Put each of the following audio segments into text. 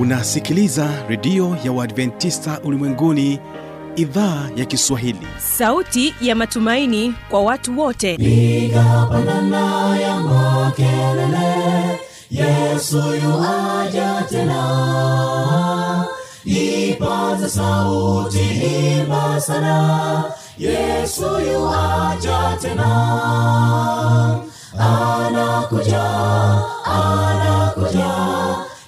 unasikiliza redio ya uadventista ulimwenguni idhaa ya kiswahili. Sauti ya matumaini kwa watu wote. Piga pandana ya makelele yesu yuaja tena. Ipata sauti imba sana yesu yuaja tena. Anakuja anakuja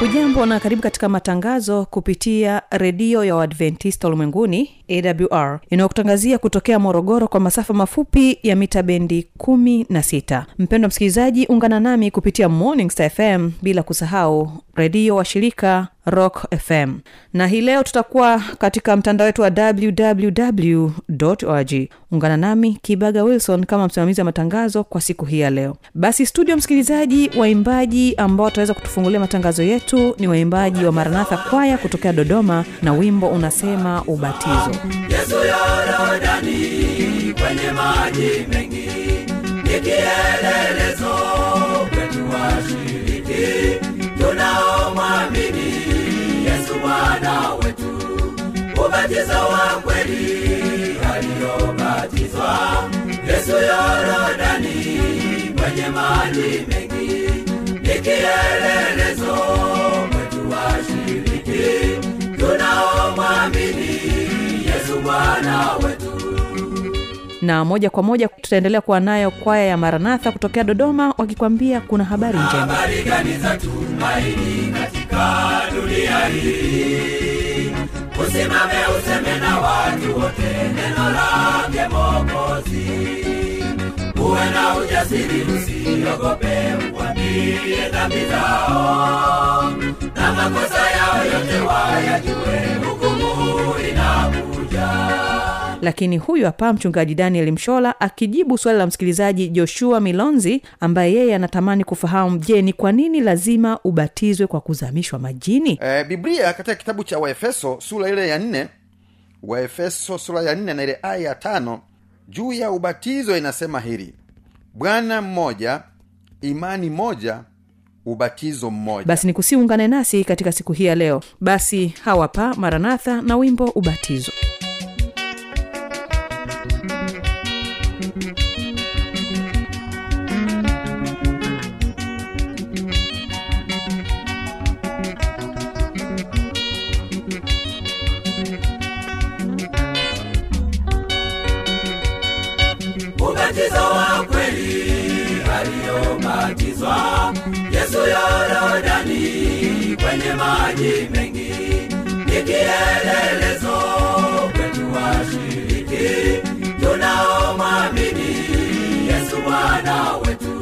hujambo na karibu katika matangazo kupitia redio ya uadventista ulimwenguni awr inayokutangazia kutokea morogoro kwa masafa mafupi ya mita bendi 16 mpendo msikilizaji ungana nami kupitia morning star fm bila kusahau redio wa shirika rock fm na hii leo tutakuwa katika mtandao wetu wa www org ungana nami kibaga wilson kama msimamizi wa matangazo kwa siku hii ya leo. Basi studio msikilizaji waimbaji ambao wataweza kutufungulia matangazo yetu ni waimbaji wa maranatha kwaya kutokea dodoma na wimbo unasema ubatizo. Yesu yorodani kwenye maji mengi ni ubatizo wa kweli aliyobatizwa. Yesu yorodani kwenye maji mengi ni kielelezo kwetu washiriki tunaomwamini yesu bwana wetu. Na moja kwa moja tutaendelea kuwa nayo kwaya ya maranatha kutokea dodoma wakikwambia kuna habari njema. Habari gani za tumaini katika dunia hii usimame useme na watu wote. Neno lake mokozi uwe na ujasiri usiogope. Uambie dhambi zao. Na makosa yao yote wayajue. Hukumu inakuja lakini huyu hapa mchungaji daniel mshola akijibu swali la msikilizaji joshua milonzi ambaye yeye anatamani kufahamu je ni kwa nini lazima ubatizwe kwa kuzamishwa majini? E, biblia katika kitabu cha waefeso sura ile ya nne waefeso sura ya nne na ile aya ya tano juu ya ubatizo inasema hili bwana mmoja imani moja ubatizo mmoja. Basi nikusiungane nasi katika siku hii ya leo. Basi hawapa maranatha na wimbo ubatizo ubatizo yorodani kwenye maji mengi ni kielelezo kwetu washiriki tunaomwamini yesu bwana wetu.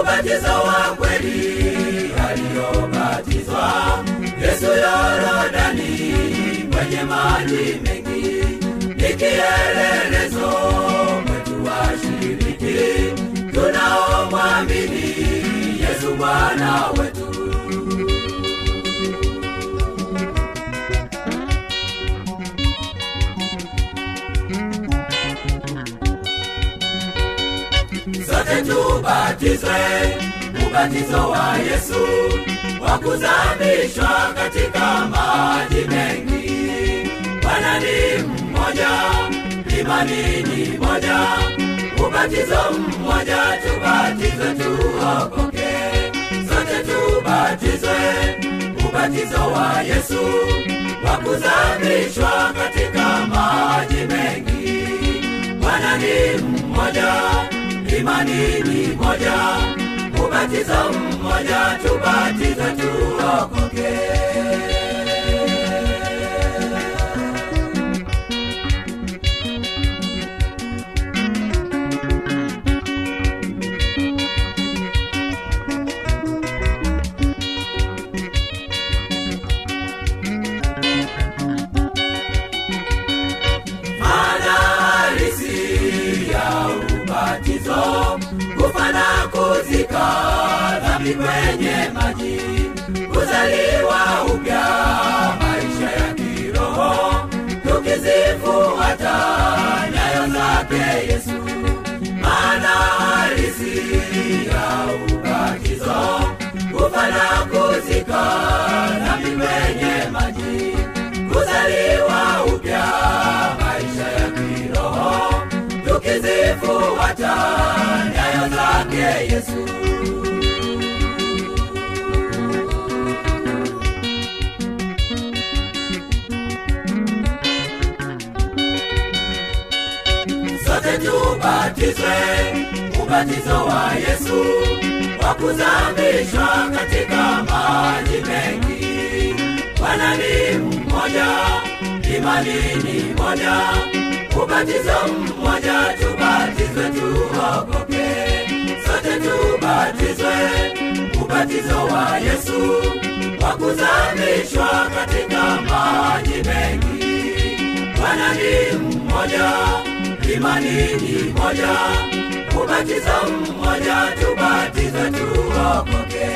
Ubatizo wa kweli aliyobatizwa yesu yorodani kwenye maji mengi ni kielelezo kwetu washiriki tunaomwamini yesu bwana wetu. Sote tubatizwe ubatizo wa yesu wa kuzamishwa katika maji mengi. Bwana ni mmoja imani ni moja ubatizo mmoja tubatizwe tuokoke tubatizwe ubatizo wa yesu wa kuzamishwa katika maji mengi. Bwana ni mmoja imani ni moja ubatizo mmoja tubatizwe tuokoke kwenye maji kuzaliwa upya maisha ya kiroho tukizifuata nyayo zake yesu. Maana halisi ya ubatizo kufa na kuzika nami kwenye maji kuzaliwa upya maisha ya kiroho tukizifuata nyayo zake yesu tubatizwe ubatizo wa yesu wa kuzamishwa katika maji mengi. Bwana mmoja imani ni moja ubatizo mmoja tubatizwe tuokoke sote tubatizwe ubatizo wa yesu wa kuzamishwa imani ni moja ubatizo mmoja tubatize tuokoke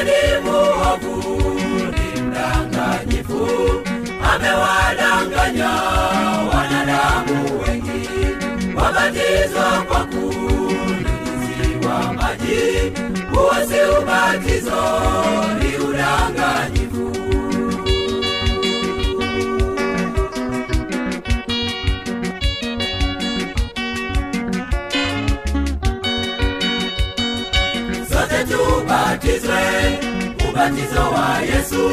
shetani muovu ni mdanganyifu amewadanganya wanadamu wengi. Wabatizwa kwa kunyunyiziwa maji huo si ubatizo ni udanganyifu tubatizwe ubatizo wa yesu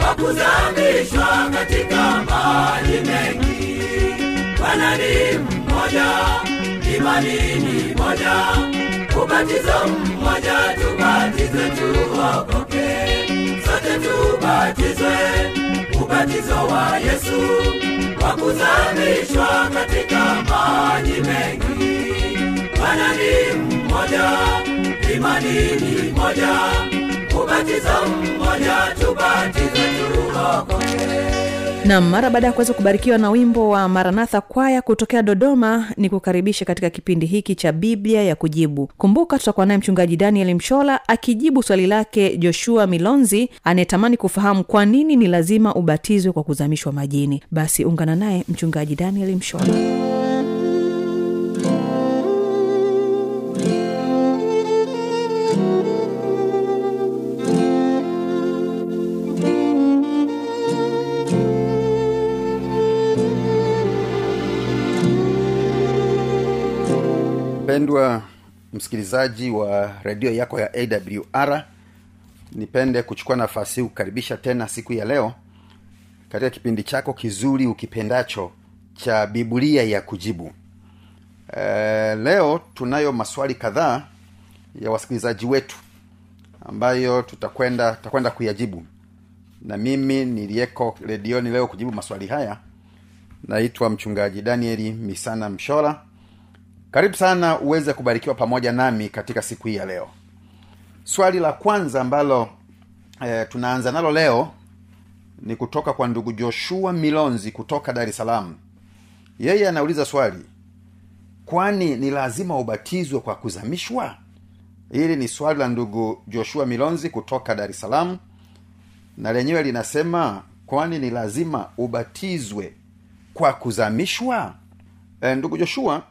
wa kuzamishwa katika mali mengi. Bwana ni mmoja imani ni moja ubatizo mmoja tubatizwe tuokoke. Sote tubatizwe ubatizo wa yesu wa kuzamishwa katika maji mengi. Bwana ni mmoja imani ni moja ubatizo mmoja tubatizwe tuokoke. Nam mara baada ya kuweza kubarikiwa na wimbo wa maranatha kwaya kutokea dodoma ni kukaribisha katika kipindi hiki cha biblia ya kujibu. Kumbuka tutakuwa naye mchungaji daniel mshola akijibu swali lake joshua milonzi anayetamani kufahamu kwa nini ni lazima ubatizwe kwa kuzamishwa majini. Basi ungana naye mchungaji daniel mshola mpendwa msikilizaji wa redio yako ya awr nipende kuchukua nafasi kukaribisha tena siku ya leo katika kipindi chako kizuri ukipendacho cha biblia ya kujibu. E, leo tunayo maswali kadhaa ya wasikilizaji wetu ambayo tutakwenda tutakwenda kuyajibu. Na mimi niliyeko redioni leo kujibu maswali haya naitwa mchungaji danieli misana mshola karibu sana uweze kubarikiwa pamoja nami katika siku hii ya leo. Swali la kwanza ambalo e, tunaanza nalo leo ni kutoka kwa ndugu joshua milonzi kutoka dar es salaam. Yeye anauliza swali kwani ni lazima ubatizwe kwa kuzamishwa? Hili ni swali la ndugu joshua milonzi kutoka dar es salaam na lenyewe linasema kwani ni lazima ubatizwe kwa kuzamishwa? E, ndugu joshua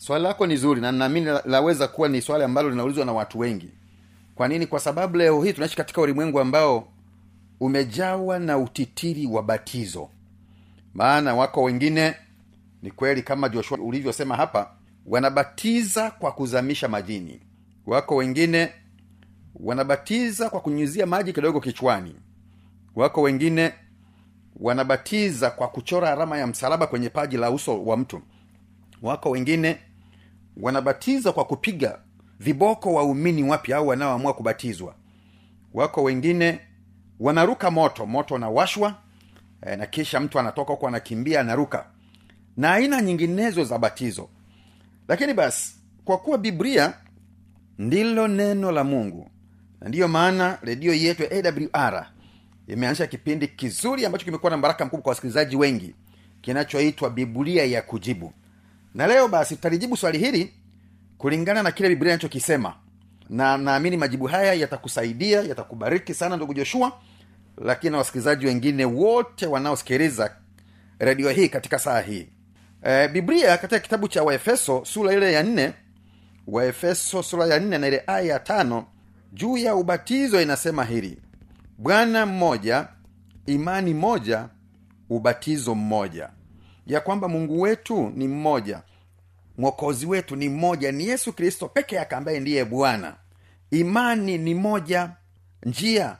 swali lako ni zuri na naamini la- laweza kuwa ni swali ambalo linaulizwa na watu wengi. Kwa nini? Kwa sababu leo hii tunaishi katika ulimwengu ambao umejawa na utitiri wa batizo. Maana wako wengine ni kweli kama joshua ulivyosema hapa wanabatiza kwa kuzamisha majini. Wako wengine wanabatiza kwa kunyunyizia maji kidogo kichwani. Wako wengine wanabatiza kwa kuchora alama ya msalaba kwenye paji la uso wa mtu. Wako wengine wanabatiza kwa kupiga viboko waumini wapya au wanaoamua kubatizwa. Wako wengine wanaruka moto moto unawashwa e, na kisha mtu anatoka huko anakimbia anaruka. Na aina nyinginezo za batizo. Lakini basi kwa kuwa biblia ndilo neno la mungu na ndiyo maana redio yetu ya awr imeanzisha kipindi kizuri ambacho kimekuwa na baraka mkubwa kwa wasikilizaji wengi kinachoitwa biblia ya kujibu na leo basi tutalijibu swali hili kulingana na kile biblia inachokisema. Na naamini majibu haya yatakusaidia yatakubariki sana ndugu joshua. Lakini na wasikilizaji wengine wote wanaosikiliza redio hii katika saa hii. E, biblia katika kitabu cha waefeso sura ile ya nne waefeso sura ya nne na ile aya ya tano juu ya ubatizo inasema hili. Bwana mmoja imani moja ubatizo mmoja ya kwamba mungu wetu ni mmoja mwokozi wetu ni mmoja ni yesu kristo peke yake ambaye ndiye bwana. Imani ni moja njia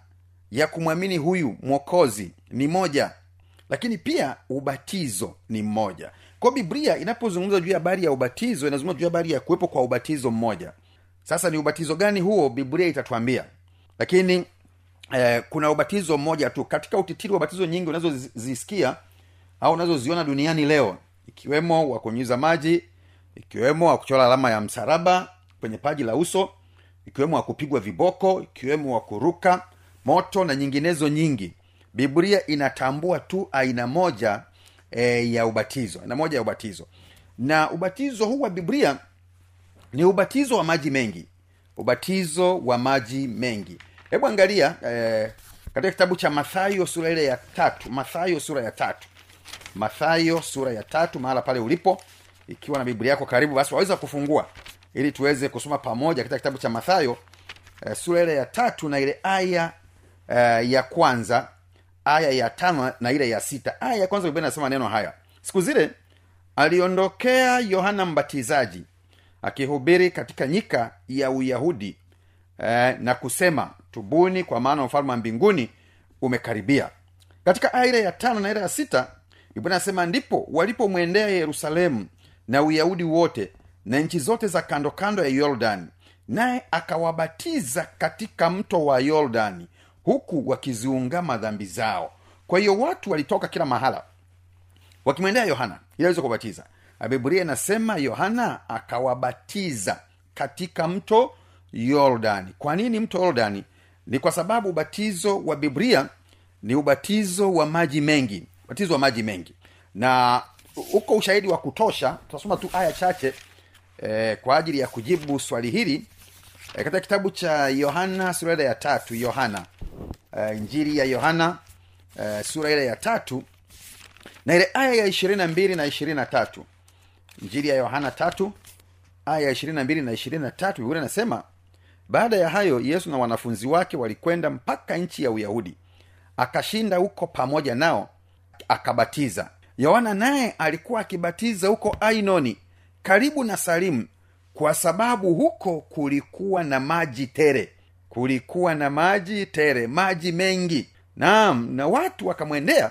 ya kumwamini huyu mwokozi ni moja lakini pia ubatizo ni mmoja. Kwa biblia inapozungumza juu ya habari ya ubatizo inazungumza juu ya habari ya kuwepo kwa ubatizo mmoja. Sasa ni ubatizo gani huo? Biblia itatwambia lakini eh, kuna ubatizo mmoja tu. Katika utitiri wa ubatizo nyingi unazozisikia au unazoziona duniani leo ikiwemo wa kunyuza maji ikiwemo wa kuchora alama ya msalaba kwenye paji la uso ikiwemo wa kupigwa viboko ikiwemo wa kuruka moto na nyinginezo nyingi. Biblia inatambua tu aina moja e, ya ubatizo aina moja ya ubatizo. Na ubatizo huu wa biblia ni ubatizo wa maji mengi. Ubatizo wa maji mengi. Hebu angalia e, katika kitabu cha mathayo sura ile ya tatu mathayo sura ya tatu mathayo sura ya tatu mahala pale ulipo ikiwa na biblia yako karibu basi waweza kufungua ili tuweze kusoma pamoja katika kitabu cha mathayo eh, sura ile ya tatu na ile aya eh, ya kwanza aya ya tano na ile ya sita. Aya ya kwanza biblia neno haya. Siku zile aliondokea yohana mbatizaji akihubiri katika nyika ya uyahudi eh, na kusema tubuni kwa maana ufalme wa mbinguni umekaribia. Katika aya ile ya tano na ile ya sita biblia ndipo walipomwendea yerusalemu na uyahudi wote na nchi zote za kando kando ya yordani naye akawabatiza katika mto wa yordani huku wakiziungama dhambi zao. Kwa hiyo watu walitoka kila mahala wakimwendea yohana ili aweze kuwabatiza. Biblia inasema yohana akawabatiza katika mto yordani. Kwa nini mto yordani? Ni kwa sababu ubatizo wa biblia ni ubatizo wa maji mengi ubatizo wa maji mengi. Na huko ushahidi wa kutosha tutasoma tu aya chache eh, kwa ajili ya kujibu swali hili eh, katika kitabu cha yohana sura ile ya tatu yohana eh, injili ya yohana eh, sura ile ya tatu na ile aya ya ishirini na mbili na ishirini na tatu. Njiri ya yohana tatu aya ya ishirini na mbili na ishirini na tatu biblia inasema baada ya hayo yesu na wanafunzi wake walikwenda mpaka nchi ya uyahudi. Akashinda huko pamoja nao akabatiza. Yohana naye alikuwa akibatiza huko ainoni karibu na salimu kwa sababu huko kulikuwa na maji tere kulikuwa na maji tere maji mengi. Naam na watu wakamwendea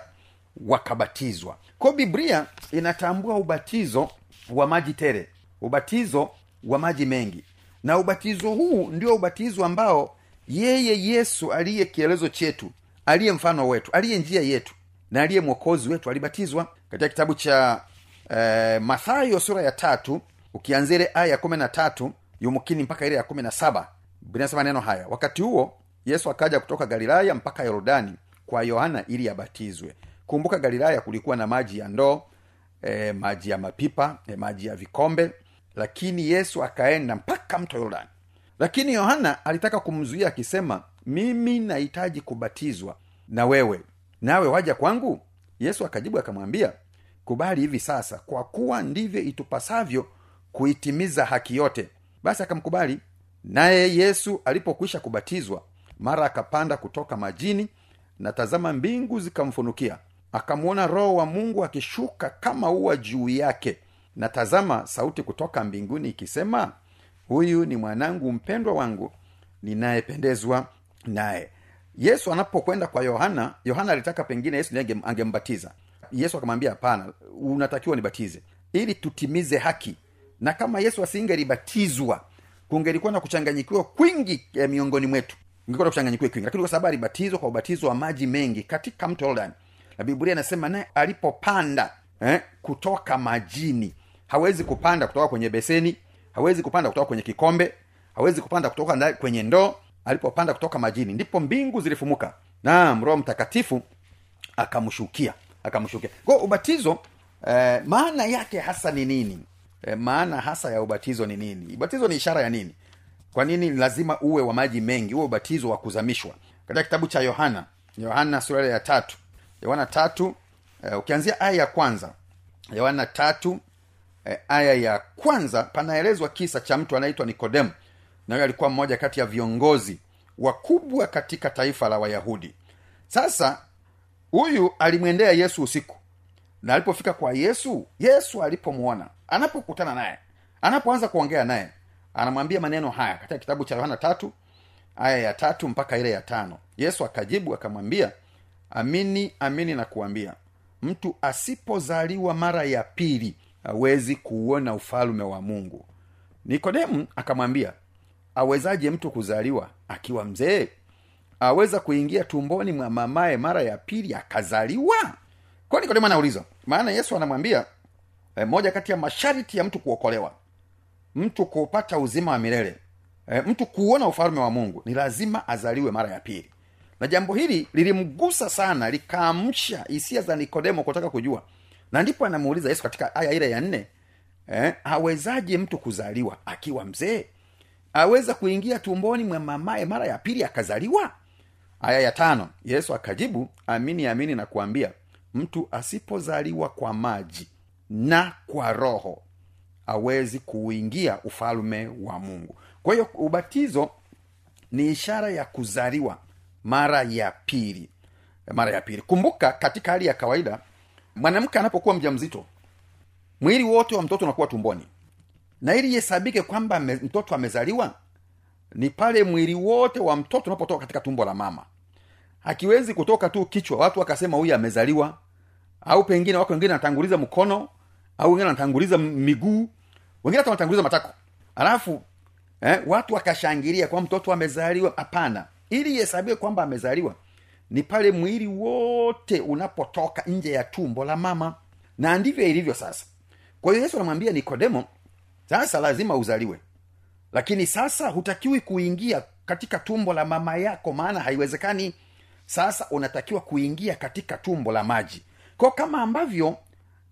wakabatizwa. Ko biblia inatambua ubatizo wa maji tere ubatizo wa maji mengi. Na ubatizo huu ndio ubatizo ambao yeye yesu aliye kielezo chetu aliye mfano wetu aliye njia yetu na aliye mwokozi wetu alibatizwa. Katika kitabu cha eh, mathayo sura ya tatu ukianzia ile aya ya kumi na tatu yumkini mpaka ile ya kumi na saba binasema neno haya wakati huo yesu akaja kutoka galilaya mpaka yordani kwa yohana ili abatizwe. Kumbuka galilaya kulikuwa na maji ya ndoo e, maji ya mapipa e, maji ya vikombe lakini yesu akaenda mpaka mto yordani lakini yohana alitaka kumzuia akisema mimi nahitaji kubatizwa na wewe nawe waja kwangu? Yesu akajibu akamwambia kubali hivi sasa kwa kuwa ndivyo itupasavyo kuitimiza haki yote. Basi akamkubali. Naye yesu alipokwisha kubatizwa mara akapanda kutoka majini na tazama mbingu zikamfunukia. Akamwona roho wa mungu akishuka kama ua juu yake. Na tazama sauti kutoka mbinguni ikisema huyu ni mwanangu mpendwa wangu ninayependezwa naye yesu anapokwenda kwa yohana yohana alitaka pengine yesu ndiye angembatiza. Yesu akamwambia hapana unatakiwa nibatize ili tutimize haki. Na kama yesu asingelibatizwa kungelikuwa na kuchanganyikiwa kwingi eh, miongoni mwetu. Kuchanganyikiwa kwingi. Lakini kwa sababu alibatizwa kwa ubatizo wa maji mengi katika mto yordani na biblia inasema naye alipopanda eh, kutoka majini hawezi kupanda kutoka kwenye beseni hawezi kupanda kutoka kwenye kikombe hawezi kupanda kutoka kwenye ndoo alipopanda kutoka majini ndipo mbingu zilifumuka. Naam roho mtakatifu akamshukia akamshukia. Kwa ubatizo eh, maana yake hasa ni nini? Eh, maana hasa ya ubatizo ni nini? Ubatizo ni ishara ya nini? Kwa nini lazima uwe wa maji mengi uwe ubatizo wa kuzamishwa? Katika kitabu cha yohana yohana sura ya tatu. Yohana tatu eh, ukianzia aya ya kwanza. Yohana tatu eh, aya ya kwanza panaelezwa kisa cha mtu anaitwa nikodemu na alikuwa mmoja kati ya viongozi wakubwa katika taifa la wayahudi. Sasa huyu alimwendea yesu usiku. Na alipofika kwa yesu yesu alipomwona anapokutana naye anapoanza kuongea naye anamwambia maneno haya katika kitabu cha yohana tatu aya ya tatu mpaka ile ya tano. Yesu akajibu akamwambia amini amini na kuambia mtu asipozaliwa mara ya pili hawezi kuuona ufalume wa mungu. Nikodemu akamwambia awezaje mtu kuzaliwa akiwa mzee? Aweza kuingia tumboni mwa mamaye mara ya pili akazaliwa? Kwa anauliza maana yesu anamwambia e, moja kati ya masharti ya mtu kuokolewa mtu kupata uzima wa milele e, mtu kuona ufalme wa mungu ni lazima azaliwe mara ya pili. Na jambo hili lilimgusa sana likaamsha hisia za nikodemo kutaka kujua. Na ndipo anamuuliza yesu katika aya ile ya nne eh, awezaje mtu kuzaliwa akiwa mzee aweza kuingia tumboni mwa mamaye mara ya pili akazaliwa? Aya ya tano. Yesu akajibu amini amini na kuambia mtu asipozaliwa kwa maji na kwa roho awezi kuuingia ufalume wa mungu. Kwa hiyo ubatizo ni ishara ya kuzaliwa mara ya pili. Mara ya pili. Kumbuka katika hali ya kawaida mwanamke anapokuwa mja mzito mwili wote wa mtoto unakuwa tumboni na ili ihesabike kwamba mtoto amezaliwa ni pale mwili wote wa mtoto unapotoka katika tumbo la mama. Hakiwezi kutoka tu kichwa. Watu wakasema huyu amezaliwa. Au pengine wako wengine wanatanguliza mkono au wengine wanatanguliza miguu. Wengine hata wanatanguliza matako. Alafu eh, watu wakashangilia kwa mtoto amezaliwa. Hapana. Ili ihesabiwe kwamba amezaliwa ni pale mwili wote unapotoka nje ya tumbo la mama. Na ndivyo ilivyo sasa. Kwa hiyo yesu anamwambia nikodemo sasa lazima uzaliwe. Lakini sasa hutakiwi kuingia katika tumbo la mama yako maana haiwezekani. Sasa unatakiwa kuingia katika tumbo la maji. Kwa kama ambavyo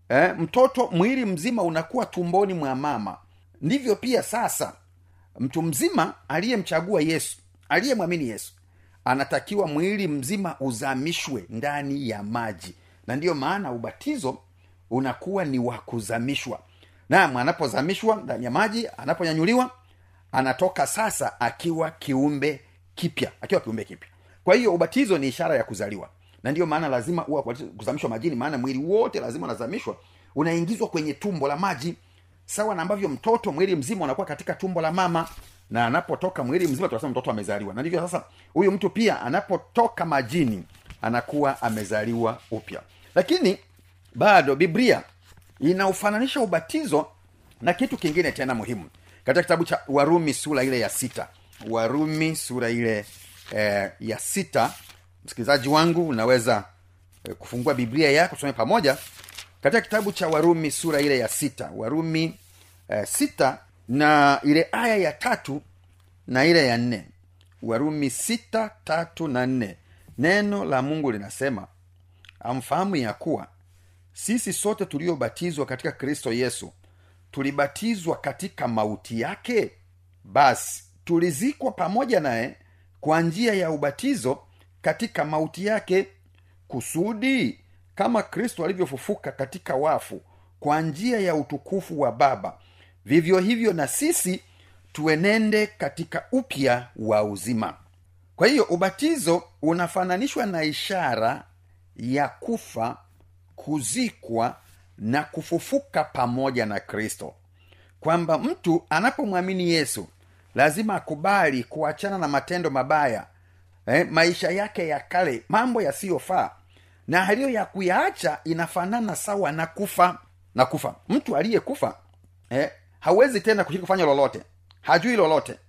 eh, mtoto mwili mzima unakuwa tumboni mwa mama ndivyo pia sasa mtu mzima aliyemchagua yesu aliyemwamini yesu anatakiwa mwili mzima uzamishwe ndani ya maji. Na ndiyo maana ubatizo unakuwa ni wa kuzamishwa naam anapozamishwa ndani ya maji anaponyanyuliwa anatoka sasa akiwa kiumbe kipya akiwa kiumbe kipya. Kwa hiyo ubatizo ni ishara ya kuzaliwa. Na ndiyo maana lazima uwa kuzamishwa majini maana mwili wote lazima unazamishwa unaingizwa kwenye tumbo la maji sawa na ambavyo mtoto mwili mzima unakuwa katika tumbo la mama. Na anapotoka mwili mzima tunasema mtoto amezaliwa. Na ndivyo sasa huyu mtu pia anapotoka majini anakuwa amezaliwa upya. Lakini bado biblia inaufananisha ubatizo na kitu kingine tena muhimu. Katika kitabu cha warumi sura ile ya sita. Warumi sura ile eh, ya sita. Msikilizaji wangu unaweza eh, kufungua biblia yako tusome pamoja. Katika kitabu cha warumi sura ile ya sita. Warumi eh, sita na ile aya ya tatu na ile ya nne. Warumi sita tatu na nne. Neno la mungu linasema amfahamu ya kuwa sisi sote tuliobatizwa katika kristo yesu tulibatizwa katika mauti yake? Basi tulizikwa pamoja naye kwa njia ya ubatizo katika mauti yake kusudi kama kristo alivyofufuka katika wafu kwa njia ya utukufu wa baba. Vivyo hivyo na sisi tuenende katika upya wa uzima. Kwa hiyo ubatizo unafananishwa na ishara ya kufa kuzikwa na kufufuka pamoja na kristo. Kwamba mtu anapomwamini yesu lazima akubali kuachana na matendo mabaya eh, maisha yake ya kale mambo yasiyofaa. Na haliyo ya kuyaacha inafanana sawa na kufa na kufa. Mtu aliyekufa eh, hawezi tena kushiriki kufanya lolote. Hajui lolote.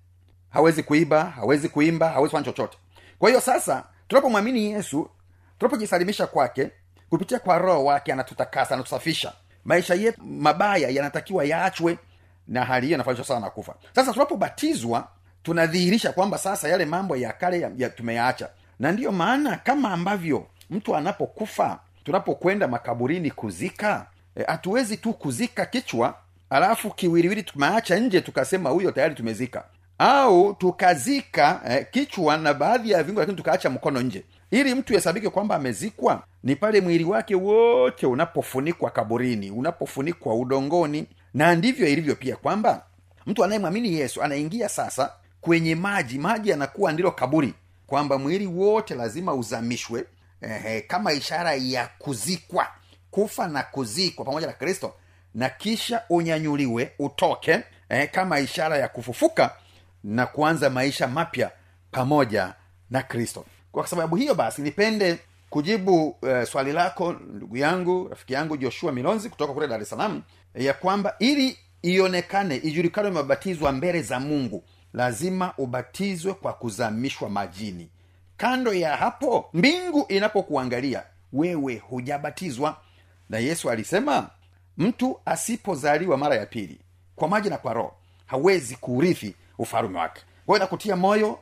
Hawezi kuiba hawezi kuimba hawezi kufanya chochote. Kwa hiyo sasa tunapomwamini yesu tunapojisalimisha kwake kupitia kwa roho wake anatutakasa anatusafisha. Maisha yetu mabaya yanatakiwa yaachwe na hali hiyo inafanishwa sana na kufa. Sasa tunapobatizwa tunadhihirisha kwamba sasa yale mambo ya kale ya, ya tumeyaacha. Na ndiyo maana kama ambavyo mtu anapokufa tunapokwenda makaburini kuzika hatuwezi e, tu kuzika kichwa alafu kiwiliwili tumeacha nje tukasema huyo tayari tumezika. Au tukazika eh, kichwa na baadhi ya viungo lakini tukaacha mkono nje ili mtu hesabike kwamba amezikwa ni pale mwili wake wote unapofunikwa kaburini unapofunikwa udongoni. Na ndivyo ilivyo pia kwamba mtu anayemwamini yesu anaingia sasa kwenye maji. Maji yanakuwa ndilo kaburi kwamba mwili wote lazima uzamishwe eh, kama ishara ya kuzikwa kufa na kuzikwa pamoja na kristo na kisha unyanyuliwe utoke eh, kama ishara ya kufufuka na kuanza maisha mapya pamoja na kristo kwa sababu hiyo basi nipende kujibu uh, swali lako ndugu yangu rafiki yangu joshua milonzi kutoka kule dar es salaam ya kwamba ili ionekane ijulikane umebatizwa mbele za mungu lazima ubatizwe kwa kuzamishwa majini. Kando ya hapo mbingu inapokuangalia wewe hujabatizwa. Na yesu alisema mtu asipozaliwa mara ya pili kwa maji na kwa roho hawezi kuurithi ufalume wake. Kwayo nakutia moyo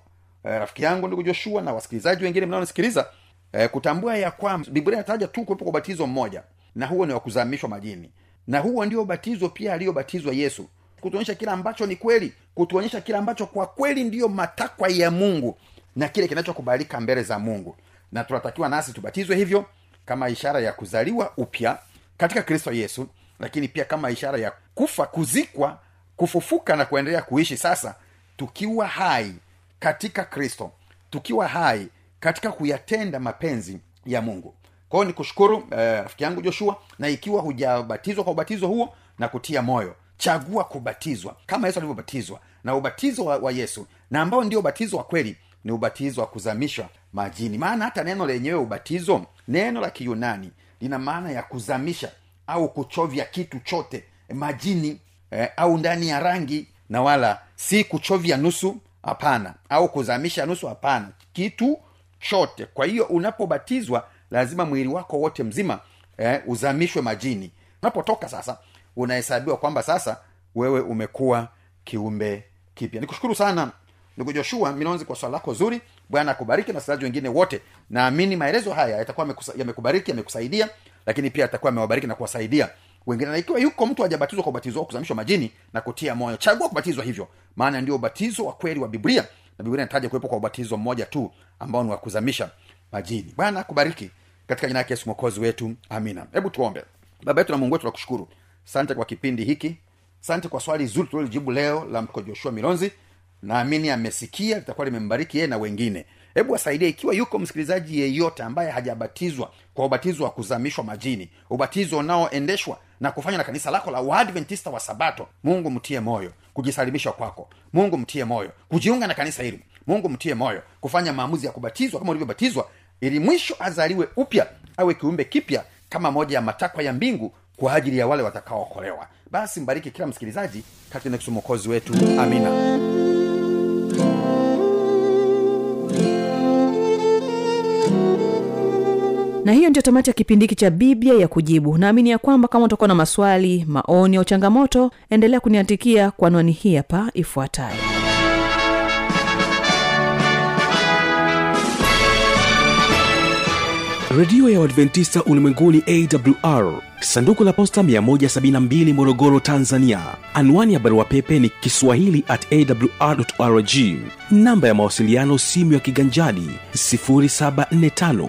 eh, rafiki yangu ndugu joshua na wasikilizaji wengine mnaonisikiliza eh, kutambua ya kwamba biblia inataja tu kuwepo kwa ubatizo mmoja na huo ni wa kuzamishwa majini. Na huo ndio ubatizo pia aliyobatizwa yesu kutuonyesha kile ambacho ni kweli kutuonyesha kile ambacho kwa kweli ndiyo matakwa ya mungu na kile kinachokubalika mbele za mungu. Na tunatakiwa nasi tubatizwe hivyo kama ishara ya kuzaliwa upya katika kristo yesu lakini pia kama ishara ya kufa kuzikwa kufufuka na kuendelea kuishi sasa tukiwa hai katika kristo tukiwa hai katika kuyatenda mapenzi ya mungu. Kwao ni kushukuru eh, rafiki yangu joshua na ikiwa hujabatizwa kwa ubatizo huo na kutia moyo chagua kubatizwa kama yesu alivyobatizwa. Na ubatizo wa, wa yesu na ambao ndio ubatizo wa kweli ni ubatizo wa kuzamishwa majini. Maana hata neno lenyewe ubatizo neno la kiyunani lina maana ya kuzamisha au kuchovya kitu chote majini eh, au ndani ya rangi na wala si kuchovya nusu hapana. Au kuzamisha nusu hapana. Kitu chote. Kwa hiyo unapobatizwa lazima mwili wako wote mzima eh, uzamishwe majini. Unapotoka sasa unahesabiwa kwamba sasa wewe umekuwa kiumbe kipya. Nikushukuru sana ndugu joshua milonzi kwa swala lako zuri. Bwana akubariki na wasikilizaji wengine wote. Naamini maelezo haya yatakuwa yamekubariki yamekusaidia lakini pia yatakuwa yamewabariki na kuwasaidia wengine na ikiwa yuko mtu hajabatizwa kwa ubatizo wa kuzamishwa majini na kutia moyo. Chagua kubatizwa hivyo. Maana ndio ubatizo wa kweli wa biblia. Na biblia inataja kuwepo kwa ubatizo mmoja tu ambao ni wa kuzamisha majini. Bwana akubariki katika jina yake yesu mwokozi wetu. Amina. Hebu tuombe. Baba yetu na mungu wetu tunakushukuru. Sante kwa kipindi hiki. Sante kwa swali zuri tulilolijibu leo la mko joshua milonzi. Naamini amesikia litakuwa limembariki yeye na wengine. Hebu wasaidie ikiwa yuko msikilizaji yeyote ambaye hajabatizwa kwa ubatizo wa kuzamishwa majini ubatizo unaoendeshwa na kufanywa na kanisa lako la waadventista wa sabato. Mungu mtie moyo kujisalimisha kwako. Mungu mtie moyo kujiunga na kanisa hili. Mungu mtie moyo kufanya maamuzi ya kubatizwa kama ulivyobatizwa ili mwisho azaliwe upya awe kiumbe kipya kama moja ya matakwa ya mbingu kwa ajili ya wale watakaookolewa. Basi mbariki kila msikilizaji katika mwokozi wetu. Amina na hiyo ndio tamati ya kipindi hiki cha biblia ya kujibu. Naamini ya kwamba kama utakuwa na maswali maoni au changamoto endelea kuniandikia kwa anwani hii hapa ifuatayo. Redio ya uadventista ulimwenguni awr sanduku la posta 172 morogoro tanzania. Anwani ya barua pepe ni kiswahili at awrrg namba ya mawasiliano simu ya kiganjadi 745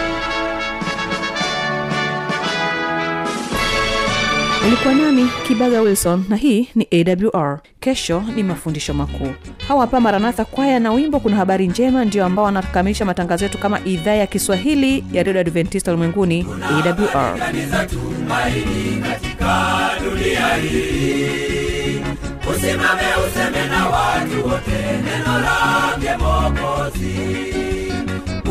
ulikuwa nami kibaga wilson na hii ni awr kesho ni mafundisho makuu. Hawa hapa maranatha kwaya na wimbo kuna habari njema ndio ambao wanakamilisha matangazo yetu kama idhaa ya kiswahili ya redio adventista ulimwenguni awr usimame useme na watu wote neno la mokozi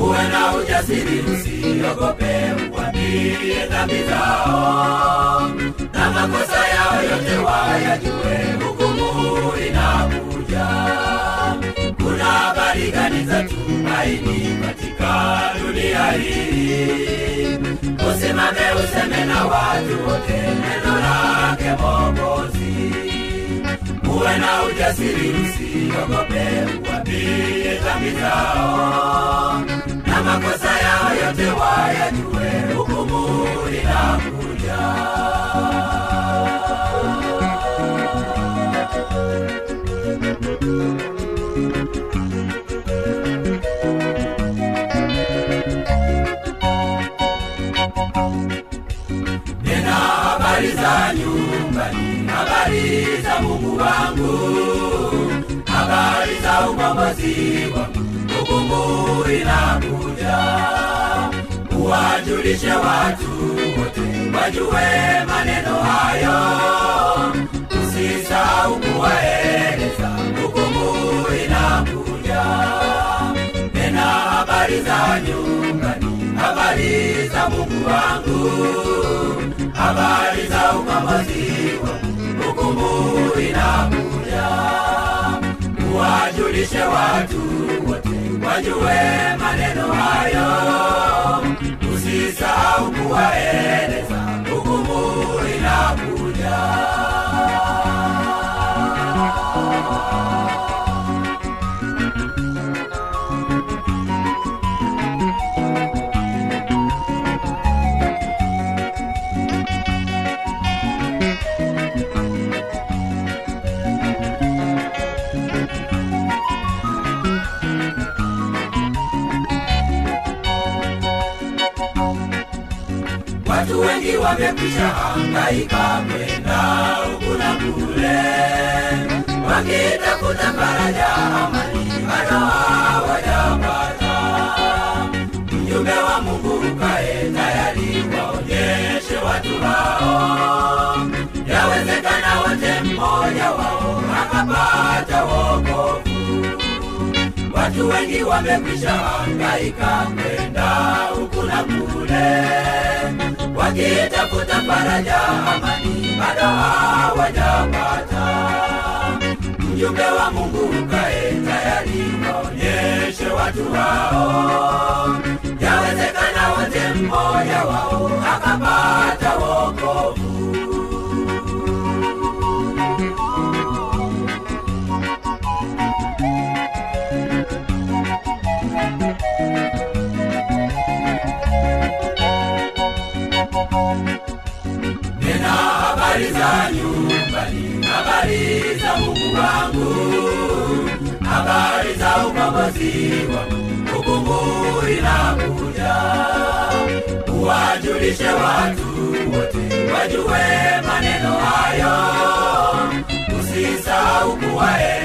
uwe na ujasiri usiogope uambie dhambi zao. Na makosa yao yote wayajue hukumu inakuja. Kuna habari gani za tumaini katika dunia hii? Usimame useme na watu wote neno lake mokozi uwe na ujasiri usiogope uambie dhambi zao na makosa yao yote wayajue hukumu inakuja uwajulishe watu wote wajue maneno hayo. Usisahau kuwaeleza hukumu inakuja. Nena habari za nyumbani habari za mungu wangu. Habari za ukombozi wangu hukumu inakuja. Uwajulishe watu wote wajue maneno hayo. Usisahau kuwaeleza. Hukumu inakuja wamekwisha hangaika kwenda huku kule. Wakitafuta faraja amani bado hawajapata mjumbe wa mungu ukae tayari waonyeshe watu hao. Yawezekana wote mmoja wao akapata wokovu. Watu wengi wamekwisha hangaika kwenda huku na kule wakitafuta faraja amani bado hawajapata. Mjumbe wa mungu ukae tayari waonyeshe watu hao. Yawezekana wote mmoja wao akapata wokovu nena habari za nyumbani habari za mungu wangu. Habari za ukombozi wangu hukumu inakuja. Uwajulishe watu wote wajue maneno hayo. Usisahau kuwae